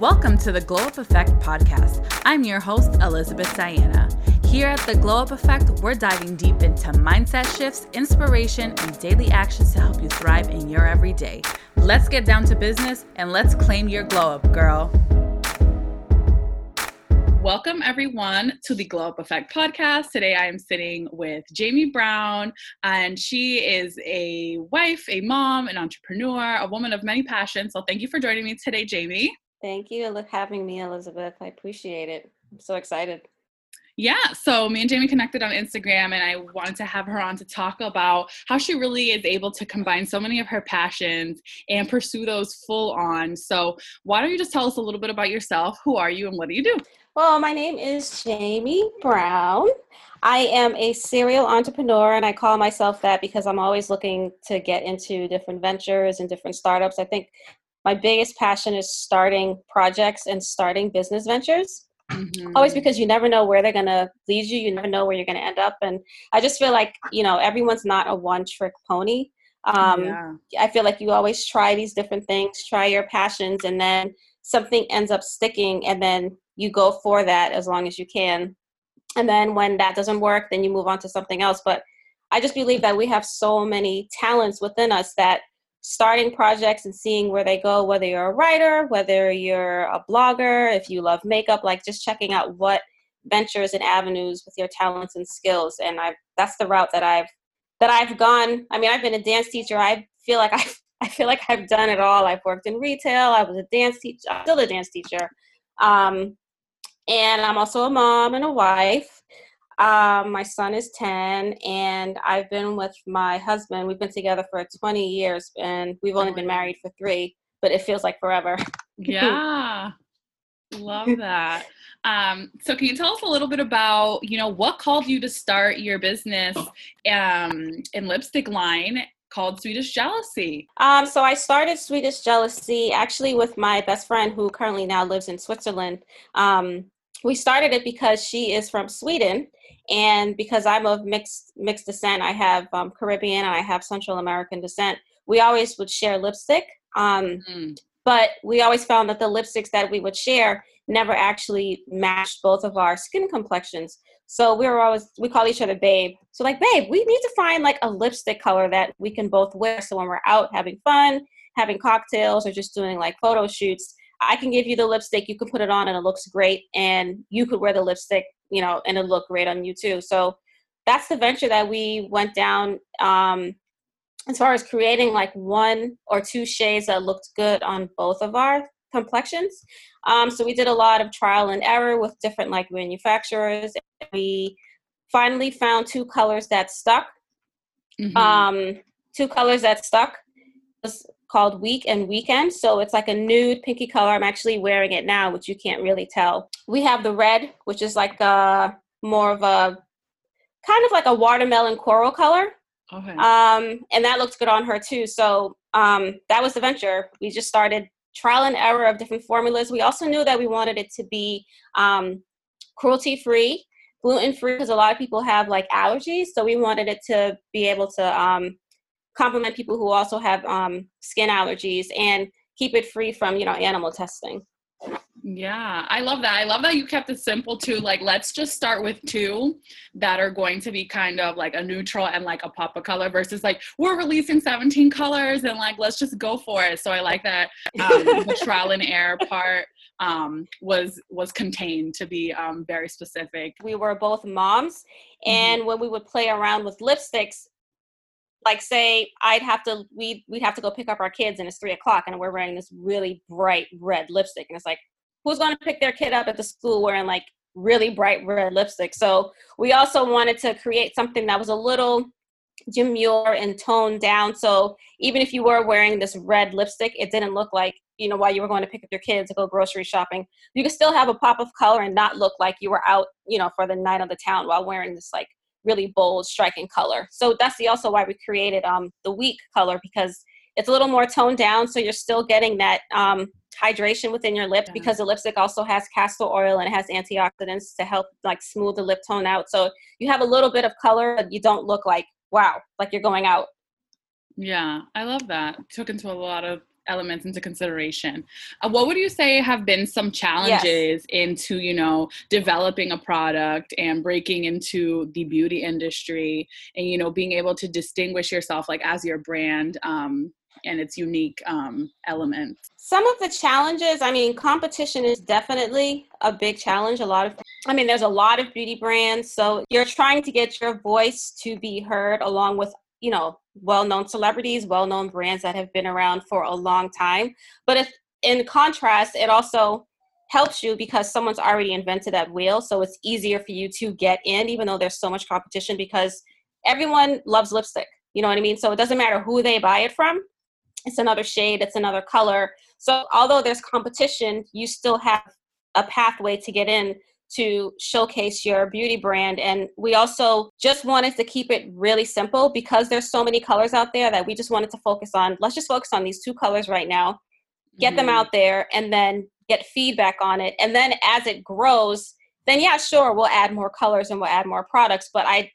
Welcome to the Glow Up Effect podcast. I'm your host, Elizabeth Diana. Here at the Glow Up Effect, we're diving deep into mindset shifts, inspiration, and daily actions to help you thrive in your everyday. Let's get down to business and let's claim your glow up, girl. Welcome, everyone, to the Glow Up Effect podcast. Today, I am sitting with Jaime Brown, and she is a wife, a mom, an entrepreneur, a woman of many passions. So, thank you for joining me today, Jaime. Thank you for having me, Elizabeth. I appreciate it. I'm so excited. Yeah, so me and Jaime connected on Instagram, and I wanted to have her on to talk about how she really is able to combine so many of her passions and pursue those full on. So, why don't you just tell us a little bit about yourself? Who are you, and what do you do? Well, my name is Jaime Brown. I am a serial entrepreneur, and I call myself that because I'm always looking to get into different ventures and different startups. I think my biggest passion is starting projects and starting business ventures. Mm-hmm. Always because you never know where they're going to lead you. You never know where you're going to end up. And I just feel like, you know, everyone's not a one trick pony. Um, yeah. I feel like you always try these different things, try your passions, and then something ends up sticking, and then you go for that as long as you can. And then when that doesn't work, then you move on to something else. But I just believe that we have so many talents within us that starting projects and seeing where they go, whether you're a writer, whether you're a blogger, if you love makeup, like just checking out what ventures and avenues with your talents and skills. And I that's the route that I've that I've gone. I mean, I've been a dance teacher. I feel like I've I feel like I've done it all. I've worked in retail. I was a dance teacher. I'm still a dance teacher. Um, and I'm also a mom and a wife. Um, my son is 10, and I've been with my husband. We've been together for 20 years, and we've only been married for three, but it feels like forever. yeah. Love that. Um, so can you tell us a little bit about, you know, what called you to start your business um, in lipstick line called Swedish Jealousy? Um, so I started Swedish Jealousy actually with my best friend who currently now lives in Switzerland. Um, we started it because she is from Sweden and because I'm of mixed mixed descent, I have um, Caribbean and I have Central American descent. We always would share lipstick, um, mm. but we always found that the lipsticks that we would share never actually matched both of our skin complexions. So we were always we call each other babe. So like babe, we need to find like a lipstick color that we can both wear. So when we're out having fun, having cocktails, or just doing like photo shoots, I can give you the lipstick, you can put it on and it looks great, and you could wear the lipstick, you know, and it look great on you too. So that's the venture that we went down. Um, as far as creating like one or two shades that looked good on both of our complexions. Um, so we did a lot of trial and error with different like manufacturers. We finally found two colors that stuck. Mm-hmm. Um, two colors that stuck called Week and Weekend. So it's like a nude pinky color. I'm actually wearing it now, which you can't really tell. We have the red, which is like a more of a kind of like a watermelon coral color. Okay. Um, and that looks good on her too. So um, that was the venture. We just started trial and error of different formulas. We also knew that we wanted it to be um, cruelty free, gluten free, because a lot of people have like allergies. So we wanted it to be able to um, complement people who also have um, skin allergies and keep it free from you know animal testing yeah i love that i love that you kept it simple too like let's just start with two that are going to be kind of like a neutral and like a pop of color versus like we're releasing 17 colors and like let's just go for it so i like that um, the trial and error part um, was was contained to be um, very specific we were both moms mm-hmm. and mm-hmm. when we would play around with lipsticks like say I'd have to we we'd have to go pick up our kids and it's three o'clock and we're wearing this really bright red lipstick and it's like who's going to pick their kid up at the school wearing like really bright red lipstick? So we also wanted to create something that was a little demure and toned down. So even if you were wearing this red lipstick it didn't look like you know while you were going to pick up your kids to go grocery shopping you could still have a pop of color and not look like you were out you know for the night of the town while wearing this like really bold, striking color. So that's the, also why we created um, the week color because it's a little more toned down, so you're still getting that um, hydration within your lip yeah. because the lipstick also has castor oil and it has antioxidants to help like smooth the lip tone out. So you have a little bit of color, but you don't look like wow, like you're going out. Yeah, I love that. Took into a lot of elements into consideration. Uh, what would you say have been some challenges yes. into, you know, developing a product and breaking into the beauty industry and, you know, being able to distinguish yourself like as your brand um, and its unique um, elements? Some of the challenges, I mean, competition is definitely a big challenge. A lot of, I mean, there's a lot of beauty brands. So you're trying to get your voice to be heard along with you know well-known celebrities well-known brands that have been around for a long time. But if in contrast it also helps you because someone's already invented that wheel so it's easier for you to get in even though there's so much competition because everyone loves lipstick you know what i mean? So it doesn't matter who they buy it from it's another shade it's another color. So although there's competition you still have a pathway to get in to showcase your beauty brand. And we also just wanted to keep it really simple because there's so many colors out there that we just wanted to focus on. Let's just focus on these two colors right now, get mm-hmm. them out there, and then get feedback on it. And then as it grows, then yeah, sure, we'll add more colors and we'll add more products. But I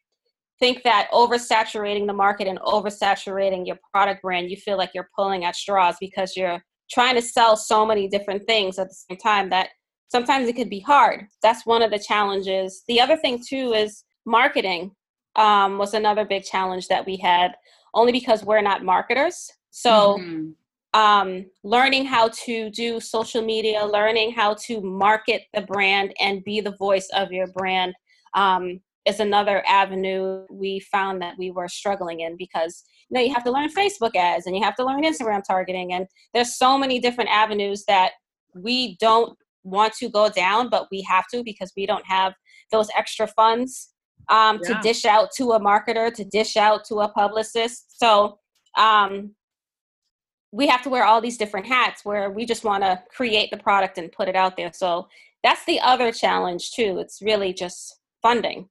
think that oversaturating the market and oversaturating your product brand, you feel like you're pulling at straws because you're trying to sell so many different things at the same time that sometimes it could be hard. That's one of the challenges. The other thing too is marketing um, was another big challenge that we had, only because we're not marketers. So. Mm-hmm. Um, learning how to do social media, learning how to market the brand and be the voice of your brand um, is another avenue we found that we were struggling in because you know you have to learn Facebook ads and you have to learn Instagram targeting and there's so many different avenues that we don't want to go down, but we have to because we don't have those extra funds um, yeah. to dish out to a marketer, to dish out to a publicist. So um, we have to wear all these different hats where we just want to create the product and put it out there. So that's the other challenge too. It's really just funding.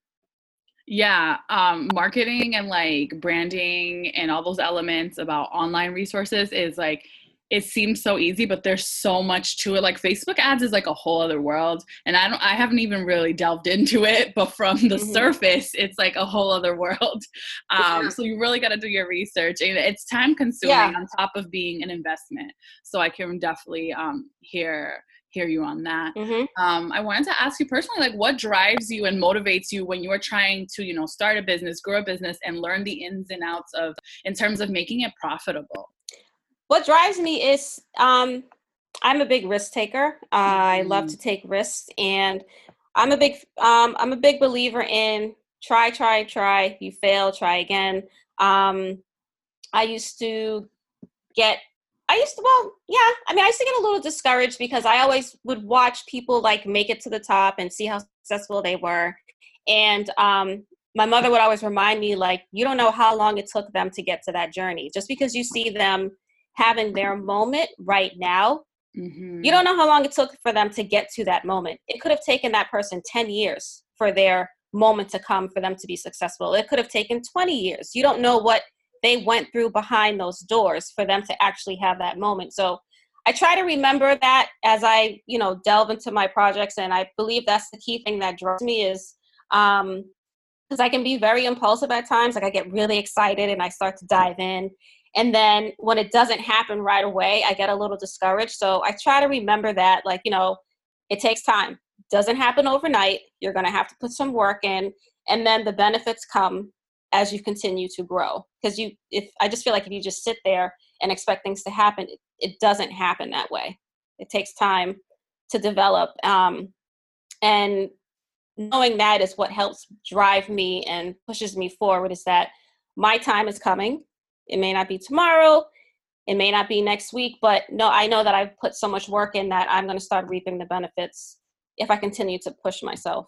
Yeah, um, marketing and like branding and all those elements about online resources is like it seems so easy but there's so much to it like facebook ads is like a whole other world and i don't i haven't even really delved into it but from the mm-hmm. surface it's like a whole other world um, yeah. so you really got to do your research and it's time consuming yeah. on top of being an investment so i can definitely um, hear hear you on that mm-hmm. um, i wanted to ask you personally like what drives you and motivates you when you're trying to you know start a business grow a business and learn the ins and outs of in terms of making it profitable what drives me is um, I'm a big risk taker. Uh, I love to take risks, and I'm a big um, I'm a big believer in try, try, try. You fail, try again. Um, I used to get I used to, well, yeah. I mean, I used to get a little discouraged because I always would watch people like make it to the top and see how successful they were. And um, my mother would always remind me, like, you don't know how long it took them to get to that journey. Just because you see them having their moment right now. Mm-hmm. You don't know how long it took for them to get to that moment. It could have taken that person 10 years for their moment to come for them to be successful. It could have taken 20 years. You don't know what they went through behind those doors for them to actually have that moment. So I try to remember that as I, you know, delve into my projects and I believe that's the key thing that drives me is um because I can be very impulsive at times. Like I get really excited and I start to dive in. And then when it doesn't happen right away, I get a little discouraged. So I try to remember that, like, you know, it takes time. Doesn't happen overnight. You're going to have to put some work in. And then the benefits come as you continue to grow. Because you, if I just feel like if you just sit there and expect things to happen, it, it doesn't happen that way. It takes time to develop. Um, and knowing that is what helps drive me and pushes me forward is that my time is coming it may not be tomorrow, it may not be next week, but no, I know that I've put so much work in that I'm going to start reaping the benefits if I continue to push myself.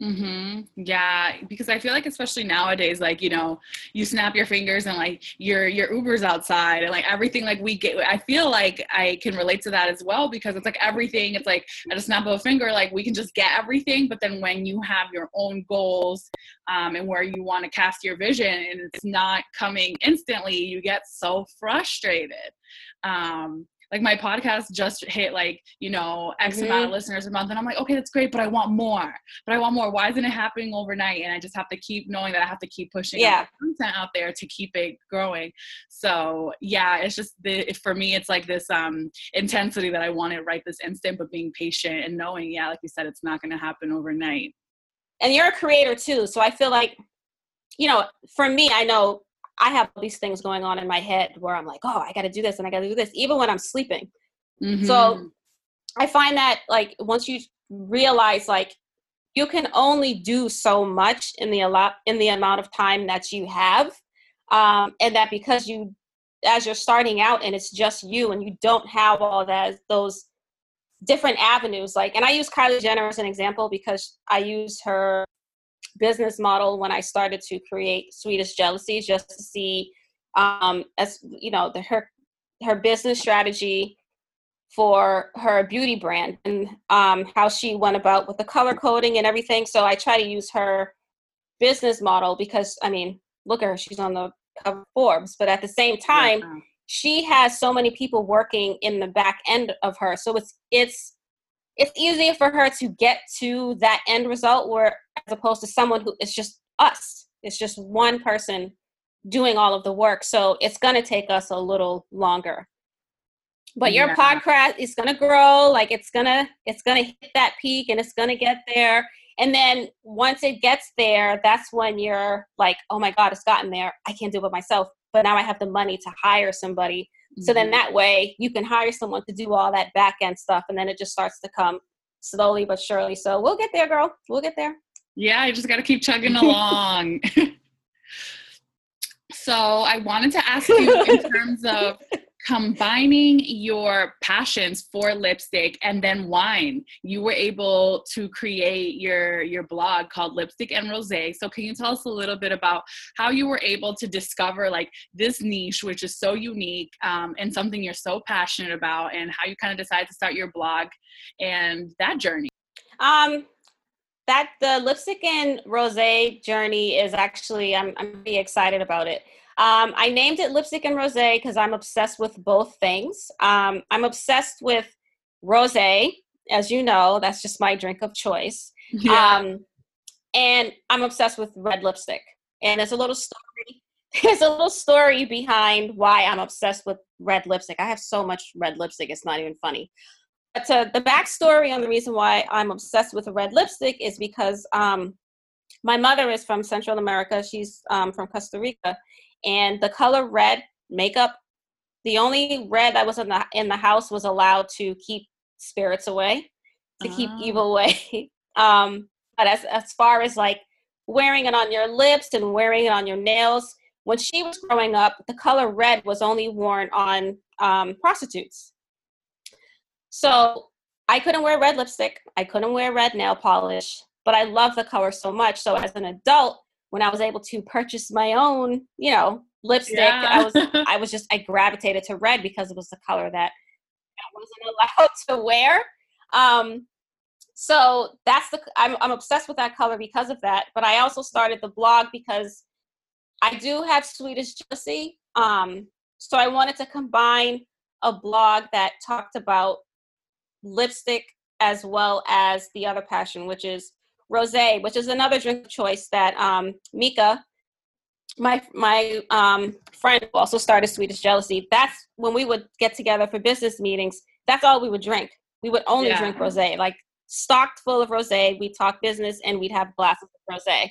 Mm-hmm. Yeah, because I feel like especially nowadays, like you know, you snap your fingers and like your your Uber's outside and like everything. Like we get, I feel like I can relate to that as well because it's like everything. It's like at a snap of a finger, like we can just get everything. But then when you have your own goals um, and where you want to cast your vision and it's not coming instantly, you get so frustrated. Um, like my podcast just hit like you know x Mhm. amount of listeners a month and i'm like okay that's great but i want more. But i want more. Why isn't it happening overnight? And i just have to keep knowing that i have to keep pushing Yeah. content out there to keep it growing. So yeah it's just the for me it's like this um intensity that i want it right this instant but being patient and knowing yeah like you said it's not going to happen overnight. And you're a creator too so i feel like you know for me i know i have these things going on in my head where i'm like oh i gotta do this and i gotta do this even when i'm sleeping Mhm. so i find that like once you realize like you can only do so much in the a lot in the amount of time that you have um, and that because you as you're starting out and it's just you and you don't have all that those different avenues like and i use kylie jenner as an example because i use her business model when i started to create swedish jealousies just to see um as you know the her her business strategy for her beauty brand and um, how she went about with the color coding and everything. So I try to use her business model because I mean, look at her; she's on the cover of Forbes. But at the same time, Yeah. she has so many people working in the back end of her, so it's it's it's easier for her to get to that end result where as opposed to someone who it's just us. It's just one person doing all of the work. So it's going to take us a little longer but your Yeah. podcast is going to grow like it's going to it's going to hit that peak and it's going to get there and then once it gets there that's when you're like oh my god it's gotten there i can't do it by myself but now i have the money to hire somebody so then Mhm. that way you can hire someone to do all that back end stuff and then it just starts to come slowly but surely so we'll get there girl we'll get there Yeah, you just got to keep chugging along. so, I wanted to ask you in terms of combining your passions for lipstick and then wine. You were able to create your your blog called Lipstick and Rosé. So, can you tell us a little bit about how you were able to discover like this niche, which is so unique um, and something you're so passionate about, and how you kind of decided to start your blog and that journey? Um, that the lipstick and rose journey is actually I'm I'm pretty excited about it. Um, I named it lipstick and rose because I'm obsessed with both things. Um, I'm obsessed with rose, as you know, that's just my drink of choice. Um, and I'm obsessed with red lipstick. And there's a little story. There's a little story behind why I'm obsessed with red lipstick. I have so much red lipstick; it's not even funny. But uh, the backstory on the reason why I'm obsessed with red lipstick is because um, my mother is from Central America. She's um, from Costa Rica, and the color red makeup. The only red that was in the in the house was allowed to keep spirits away, to keep Ah. evil away. um, but as as far as like wearing it on your lips and wearing it on your nails, when she was growing up, the color red was only worn on um, prostitutes. So I couldn't wear red lipstick. I couldn't wear red nail polish, but I love the color so much. So as an adult, when I was able to purchase my own, you know, lipstick, I was I was just I gravitated to red because it was the color that I wasn't allowed to wear. Um, so that's the I'm I'm obsessed with that color because of that. But I also started the blog because I do have Swedish jealousy. Um, so I wanted to combine a blog that talked about lipstick as well as the other passion, which is rosé, which is another drink choice that um, Mika, my my um, friend, who also started Swedish Jealousy. That's when we would get together for business meetings. That's all we would drink. We would only Yeah. drink rosé, like stocked full of rosé. We'd talk business and we'd have glasses of rosé.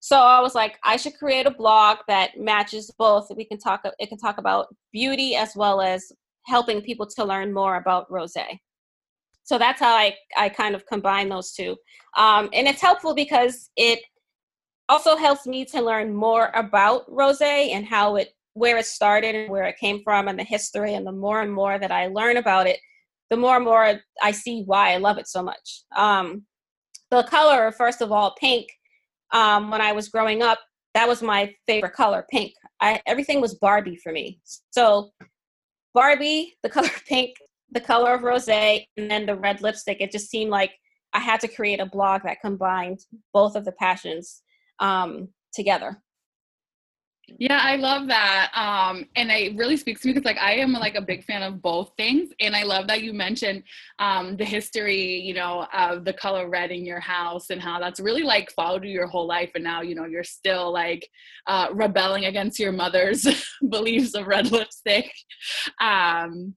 So I was like, I should create a blog that matches both. We can talk. It can talk about beauty as well as helping people to learn more about rosé. So that's how I I kind of combine those two, um, and it's helpful because it also helps me to learn more about rosé and how it where it started and where it came from and the history. And the more and more that I learn about it, the more and more I see why I love it so much. Um, the color, first of all, pink. Um, when I was growing up, that was my favorite color, pink. I, everything was Barbie for me. So Barbie, the color pink, the color of rosé, and then the red lipstick. It just seemed like I had to create a blog that combined both of the passions um, together. Yeah, I love that. Um, and it really speaks to me because like I am like a big fan of both things. And I love that you mentioned um the history, you know, of the color red in your house and how that's really like followed you your whole life. And now, you know, you're still like uh rebelling against your mother's beliefs of red lipstick. Um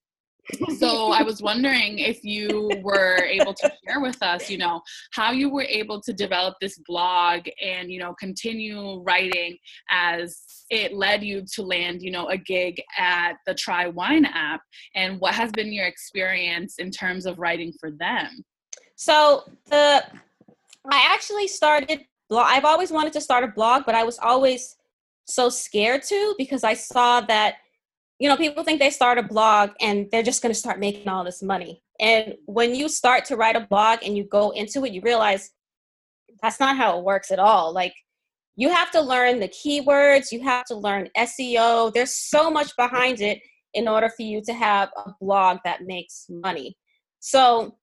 so I was wondering if you were able to share with us, you know, how you were able to develop this blog and, you know, continue writing as it led you to land, you know, a gig at the Try Wine app and what has been your experience in terms of writing for them? So the I actually started blog I've always wanted to start a blog, but I was always so scared to because I saw that you know, people think they start a blog and they're just going to start making all this money. And when you start to write a blog and you go into it, you realize that's not how it works at all. Like, you have to learn the keywords, you have to learn SEO. There's so much behind it in order for you to have a blog that makes money. So,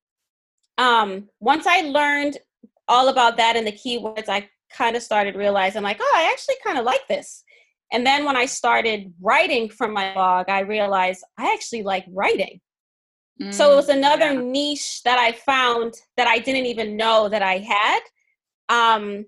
um, once I learned all about that and the keywords, I kind of started realizing, like, oh, I actually kind of like this. And then when I started writing from my blog, I realized I actually like writing. Mm, so it was mm, another yeah. niche that I found that I didn't even know that I had. Um,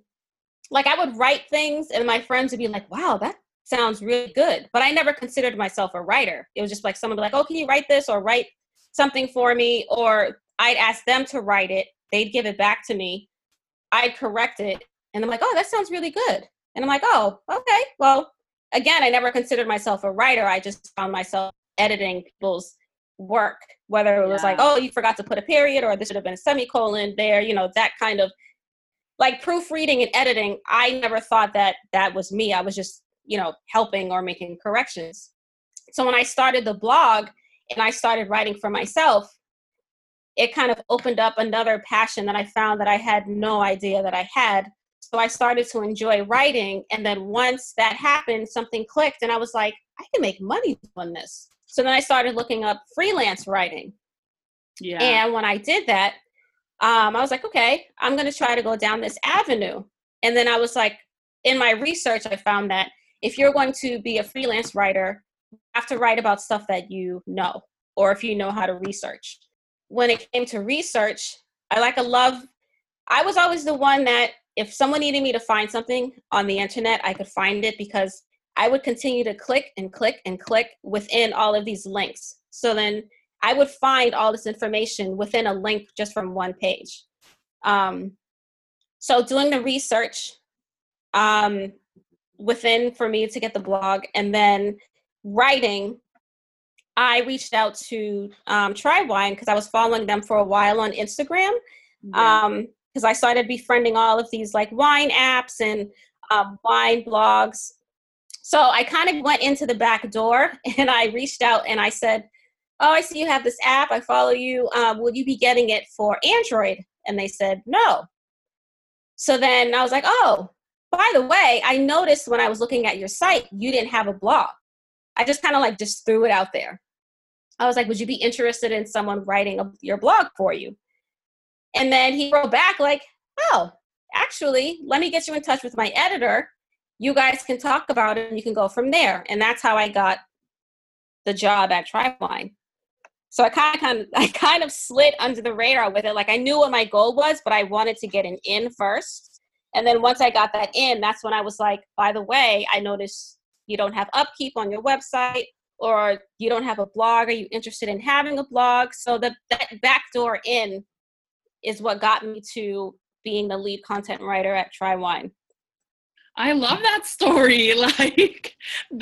like I would write things and my friends would be like, wow, that sounds really good. But I never considered myself a writer. It was just like someone would be like, oh, can you write this or write something for me? Or I'd ask them to write it. They'd give it back to me. I'd correct it. And I'm like, oh, that sounds really good. And I'm like, oh, okay, well, again, I never considered myself a writer. I just found myself editing people's work, whether it was yeah. like, oh, you forgot to put a period or this should have been a semicolon there, you know, that kind of like proofreading and editing. I never thought that that was me. I was just, you know, helping or making corrections. So when I started the blog and I started writing for myself, it kind of opened up another passion that I found that I had no idea that I had so I started to enjoy writing. And then once that happened, something clicked, and I was like, I can make money on this. So then I started looking up freelance writing. Yeah. And when I did that, um, I was like, okay, I'm going to try to go down this avenue. And then I was like, in my research, I found that if you're going to be a freelance writer, you have to write about stuff that you know, or if you know how to research. When it came to research, I like a love. I was always the one that if someone needed me to find something on the internet, I could find it because I would continue to click and click and click within all of these links. So then I would find all this information within a link just from one page. Um, so doing the research um, within for me to get the blog and then writing, I reached out to um, Try Wine because I was following them for a while on Instagram. Yeah. Um, because I started befriending all of these like wine apps and um, wine blogs. So I kind of went into the back door and I reached out and I said, Oh, I see you have this app. I follow you. Um, will you be getting it for Android? And they said, No. So then I was like, Oh, by the way, I noticed when I was looking at your site, you didn't have a blog. I just kind of like just threw it out there. I was like, Would you be interested in someone writing a, your blog for you? And then he wrote back, like, oh, actually, let me get you in touch with my editor. You guys can talk about it and you can go from there. And that's how I got the job at Try So I kind of, kind of, I kind of slid under the radar with it. Like I knew what my goal was, but I wanted to get an in first. And then once I got that in, that's when I was like, by the way, I noticed you don't have upkeep on your website or you don't have a blog. Are you interested in having a blog? So the that backdoor in is what got me to being the lead content writer at Try Wine. I love that story. Like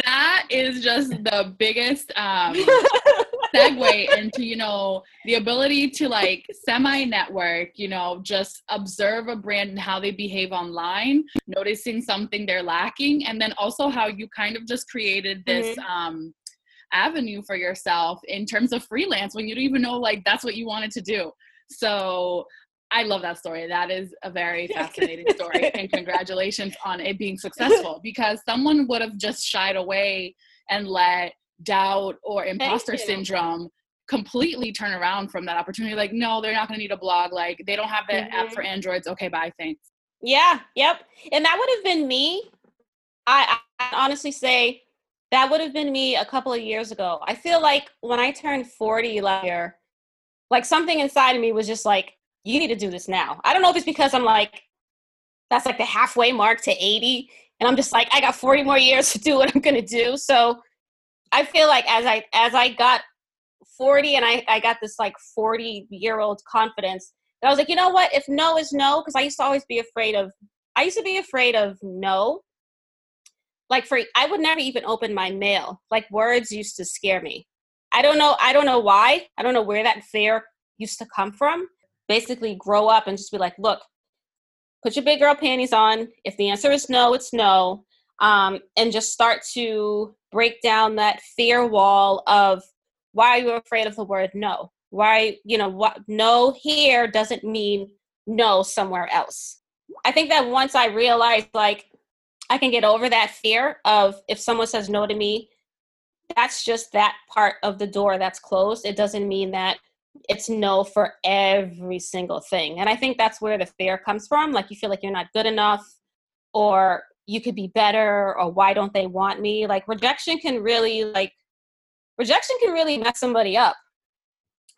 that is just the biggest um segue into, you know, the ability to like semi network, you know, just observe a brand and how they behave online, noticing something they're lacking, and then also how you kind of just created this mm-hmm. um avenue for yourself in terms of freelance when you don't even know like that's what you wanted to do. So I love that story. That is a very fascinating story. and congratulations on it being successful because someone would have just shied away and let doubt or imposter syndrome completely turn around from that opportunity. Like, no, they're not going to need a blog. Like, they don't have the mm-hmm. app for Androids. Okay, bye. Thanks. Yeah. Yep. And that would have been me I, I honestly say that would have been me a couple of years ago. I feel like when I turned 40 last year, like something inside of me was just like, you need to do this now. I don't know if it's because I'm like, that's like the halfway mark to 80. And I'm just like, I got 40 more years to do what I'm gonna do. So I feel like as I as I got 40 and I, I got this like 40 year old confidence, that I was like, you know what? If no is no, because I used to always be afraid of I used to be afraid of no. Like for I would never even open my mail. Like words used to scare me. I don't know. I don't know why. I don't know where that fear used to come from. Basically, grow up and just be like, look, put your big girl panties on. If the answer is no, it's no. Um, and just start to break down that fear wall of why are you afraid of the word no? Why, you know, what no here doesn't mean no somewhere else. I think that once I realized like I can get over that fear of if someone says no to me, that's just that part of the door that's closed. It doesn't mean that it's no for every single thing. And I think that's where the fear comes from. Like you feel like you're not good enough or you could be better or why don't they want me? Like rejection can really like rejection can really mess somebody up.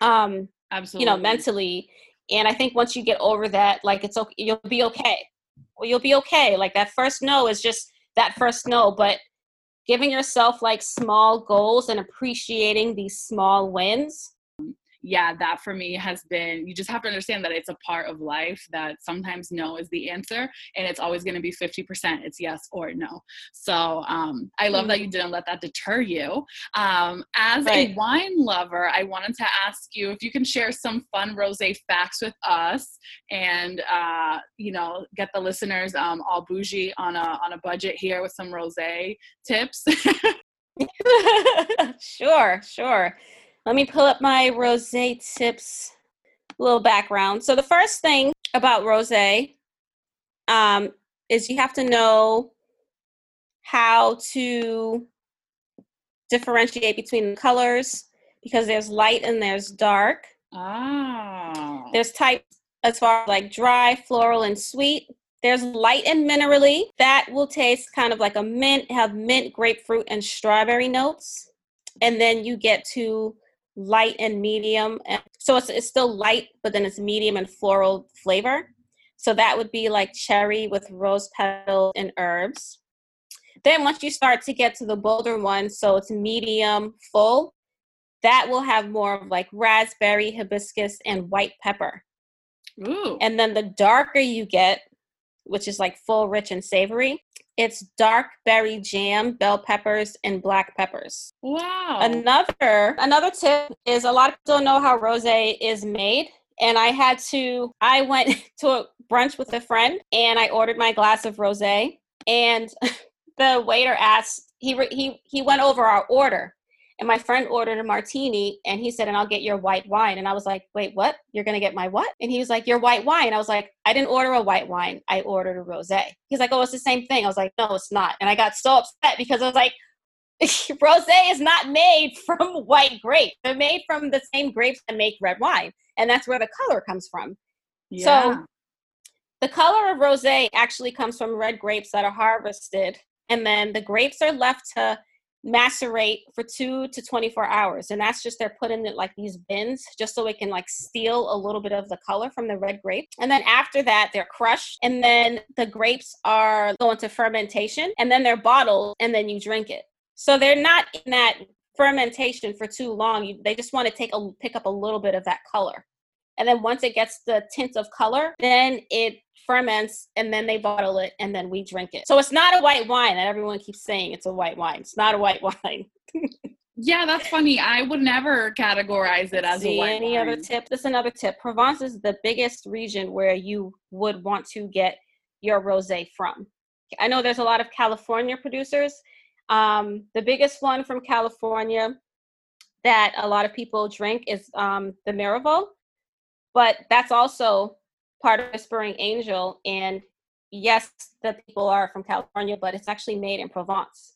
Um Absolutely. you know, mentally. And I think once you get over that, like it's okay, you'll be okay. Well, you'll be okay. Like that first no is just that first no, but giving yourself like small goals and appreciating these small wins yeah, that for me has been, you just have to understand that it's a part of life that sometimes no is the answer and it's always going to be 50%. It's yes or no. So um, I love that you mm-hmm. didn't let that deter you. Um, as right. a wine lover, I wanted to ask you if you can share some fun rose facts with us and, uh, you know, get the listeners um, all bougie on a, on a budget here with some rose tips. sure, sure. Let me pull up my rose tips little background. So the first thing about rose um, is you have to know how to differentiate between the colors because there's light and there's dark. Oh. There's types as far as like dry, floral, and sweet. There's light and minerally. That will taste kind of like a mint, have mint, grapefruit, and strawberry notes. And then you get to light and medium. And so it's, it's still light, but then it's medium and floral flavor. So that would be like cherry with rose petals and herbs. Then once you start to get to the bolder one, so it's medium full, that will have more of like raspberry, hibiscus, and white pepper. Ooh. And then the darker you get, which is like full, rich, and savory, it's dark berry jam, bell peppers, and black peppers. Wow. Another another tip is a lot of people don't know how rosé is made. And I had to I went to a brunch with a friend and I ordered my glass of rosé and the waiter asked he he he went over our order and my friend ordered a martini and he said, and I'll get your white wine. And I was like, wait, what? You're going to get my what? And he was like, your white wine. I was like, I didn't order a white wine. I ordered a rosé. He's like, oh, it's the same thing. I was like, no, it's not. And I got so upset because I was like, rosé is not made from white grapes. They're made from the same grapes that make red wine. And that's where the color comes from. Yeah. So the color of rosé actually comes from red grapes that are harvested. And then the grapes are left to macerate for two to 24 hours and that's just they're put in like these bins just so it can like steal a little bit of the color from the red grape. And then after that they're crushed and then the grapes are going to fermentation and then they're bottled and then you drink it. So they're not in that fermentation for too long. They just want to take a pick up a little bit of that color and then once it gets the tint of color then it ferments and then they bottle it and then we drink it. So it's not a white wine that everyone keeps saying it's a white wine. It's not a white wine. Yeah that's funny. I would never categorize it as See, a white any wine. other tip? This is another tip. Provence is the biggest region where you would want to get your rosé from. I know there's a lot of california producers. Um, the biggest one from california that a lot of people drink is um, the Miraval but that's also part of Whispering Angel. And yes, the people are from California, but it's actually made in Provence.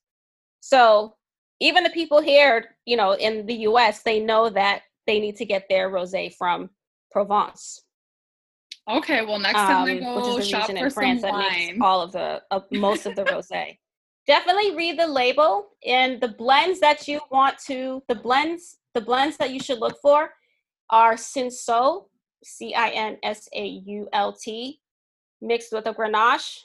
So even the people here, you know, in the US, they know that they need to get their rosé from Provence. Okay, well next time um, I go shop for France some wine. all of the uh, most of the rosé. definitely read the label and the blends that you want to the blends the blends that you should look for are Cinsault, C-I-N-S-A-U-L-T, mixed with a Grenache.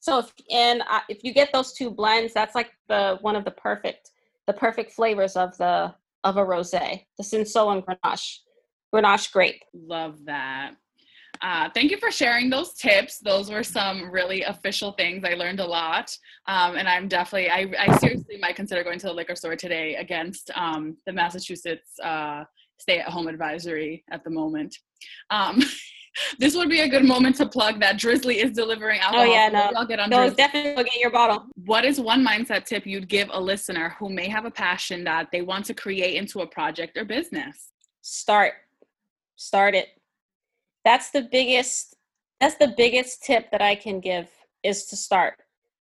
So if and if you get those two blends, that's like the one of the perfect the perfect flavors of the of a rosé, the Cinsault and Grenache, Grenache grape. Love that. Uh, thank you for sharing those tips. Those were some really official things. I learned a lot. Um, and I'm definitely, I, I, seriously might consider going to the liquor store today against um, the Massachusetts uh, stay at home advisory at the moment. Um, this would be a good moment to plug that Drizzly is delivering alcohol. Oh yeah, no, I'll get on. No, Drizzly. definitely get your bottle. What is one mindset tip you'd give a listener who may have a passion that they want to create into a project or business? Start, start it that's the biggest that's the biggest tip that I can give is to start.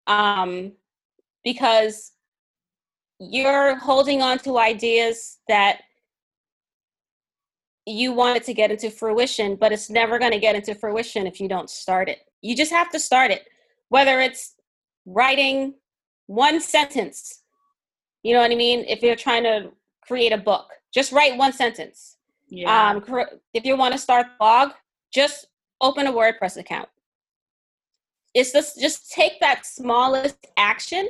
Um, because you're holding on to ideas that you want it to get into fruition, but it's never going to get into fruition if you don't start it. You just have to start it. Whether it's writing one sentence, you know what I mean? If you're trying to create a book, just write one sentence. Yeah. Um, if you want to start blog, just open a WordPress account. It's just just take that smallest action.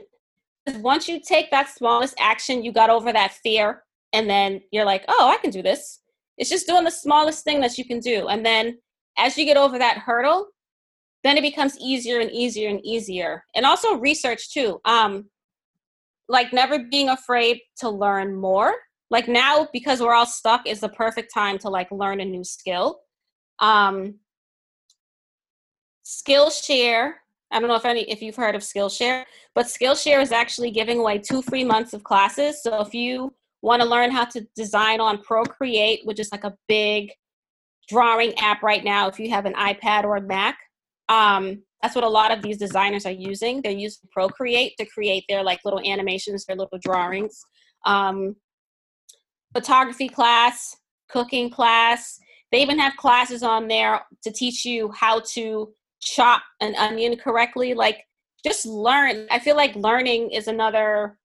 Once you take that smallest action, you got over that fear, and then you're like, oh, I can do this. It's just doing the smallest thing that you can do, and then as you get over that hurdle, then it becomes easier and easier and easier. And also research too. Um, like never being afraid to learn more like now because we're all stuck is the perfect time to like learn a new skill um skillshare i don't know if any if you've heard of skillshare but skillshare is actually giving away two free months of classes so if you want to learn how to design on procreate which is like a big drawing app right now if you have an ipad or a mac um, that's what a lot of these designers are using they're using procreate to create their like little animations their little drawings um, photography class, cooking class. They even have classes on there to teach you how to chop an onion correctly. Like, just learn. I feel like learning is another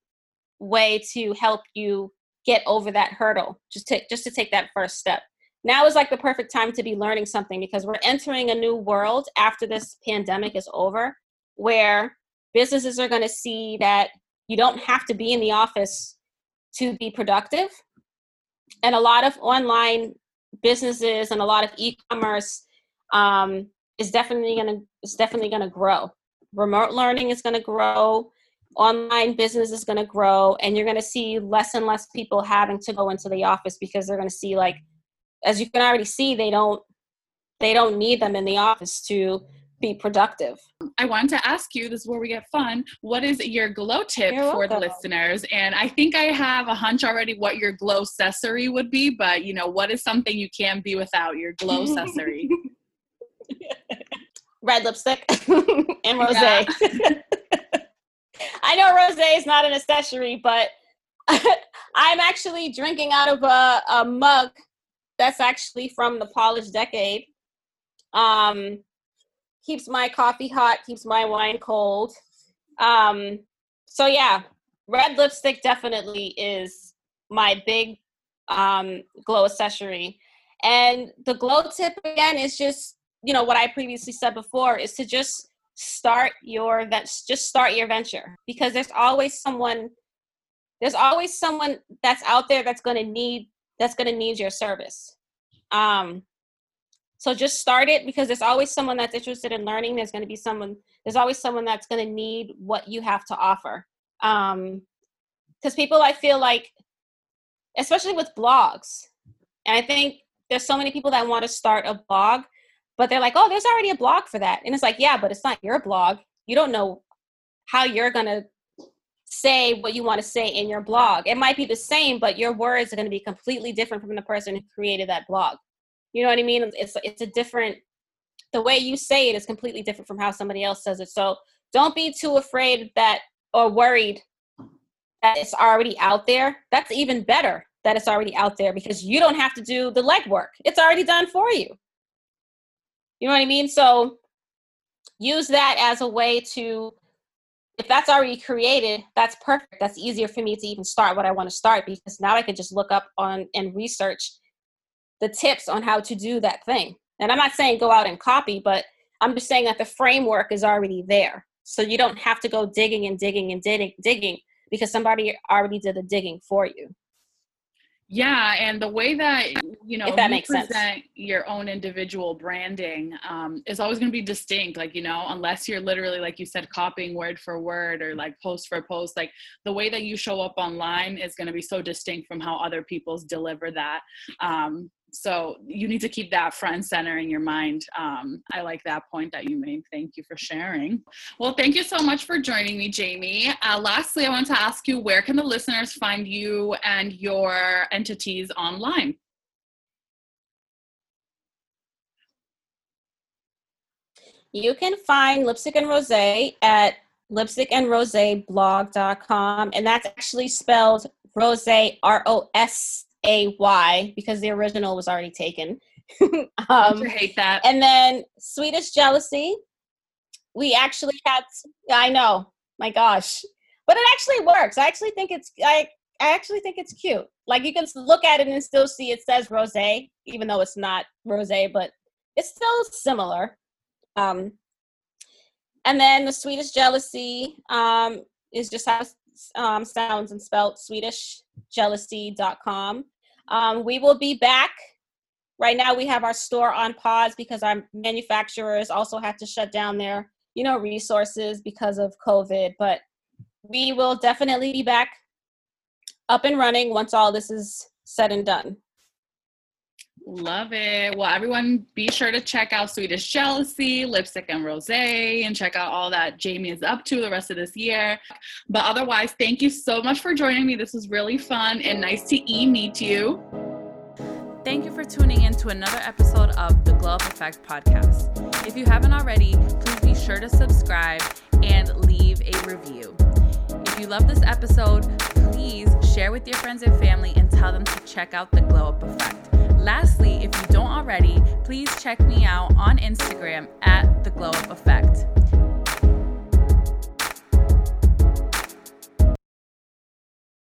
way to help you get over that hurdle. Just to just to take that first step. Now is like the perfect time to be learning something because we're entering a new world after this pandemic is over where businesses are going to see that you don't have to be in the office to be productive and a lot of online businesses and a lot of e-commerce um, is definitely going to is definitely going to grow. Remote learning is going to grow. Online business is going to grow, and you're going to see less and less people having to go into the office because they're going to see like, as you can already see, they don't they don't need them in the office to be productive. I wanted to ask you, this is where we get fun. What is your glow tip for the listeners? And I think I have a hunch already what your glow accessory would be, but you know, what is something you can't be without your glow accessory? Red lipstick and rose. Yeah. I know rose is not an accessory, but I'm actually drinking out of a, a mug that's actually from the polished decade. Um, keeps my coffee hot, keeps my wine cold. Um, so yeah, red lipstick definitely is my big um, glow accessory. And the glow tip again is just, you know, what I previously said before is to just start your just start your venture because there's always someone there's always someone that's out there that's going to need that's going to need your service. Um, so just start it because there's always someone that's interested in learning. There's going to be someone, there's always someone that's going to need what you have to offer. Um, because people, I feel like, especially with blogs, and I think there's so many people that want to start a blog, but they're like, oh, there's already a blog for that. And it's like, yeah, but it's not your blog. You don't know how you're going to say what you want to say in your blog. It might be the same, but your words are going to be completely different from the person who created that blog. You know what I mean? It's it's a different the way you say it is completely different from how somebody else says it. So don't be too afraid that or worried that it's already out there. That's even better that it's already out there because you don't have to do the legwork. It's already done for you. You know what I mean? So use that as a way to if that's already created, that's perfect. That's easier for me to even start what I want to start because now I can just look up on and research the tips on how to do that thing. And I'm not saying go out and copy, but I'm just saying that the framework is already there. So you don't have to go digging and digging and digging, digging because somebody already did the digging for you. Yeah, and the way that you know if that you makes present sense. your own individual branding um, is always going to be distinct. Like you know, unless you're literally like you said, copying word for word or like post for post. Like the way that you show up online is going to be so distinct from how other people's deliver that. Um, so you need to keep that front and center in your mind. Um, i like that point that you made. Thank you for sharing. Well thank you so much for joining me Jaime. Uh, lastly i want to ask you where can the listeners find you and your entities online? You can find Lipstick and Rose at lipstickandroseblog.com. And that's actually spelled Rose, R O S A Y, because the original was already taken. um, I hate that. And then Swedish Jealousy. We actually had, I know, my gosh. But it actually works. I actually think it's, I, I actually think it's cute. Like you can look at it and still see it says rose, even though it's not rose, but it's still similar. Um, and then the Swedish jealousy um, is just how um, sounds and spelled swedishjealousy.com. Um, we will be back. Right now, we have our store on pause because our manufacturers also had to shut down their, you know, resources because of COVID. But we will definitely be back up and running once all this is said and done. Love it. Well, everyone, be sure to check out Swedish Jealousy, Lipstick and Rose, and check out all that Jaime is up to the rest of this year. But otherwise, thank you so much for joining me. This was really fun and nice to e meet you. Thank you for tuning in to another episode of the Glow Up Effect podcast. If you haven't already, please be sure to subscribe and leave a review. If you love this episode, please share with your friends and family and tell them to check out the Glow Up Effect. Lastly, if you don't already, please check me out on Instagram at The Glow Up Effect.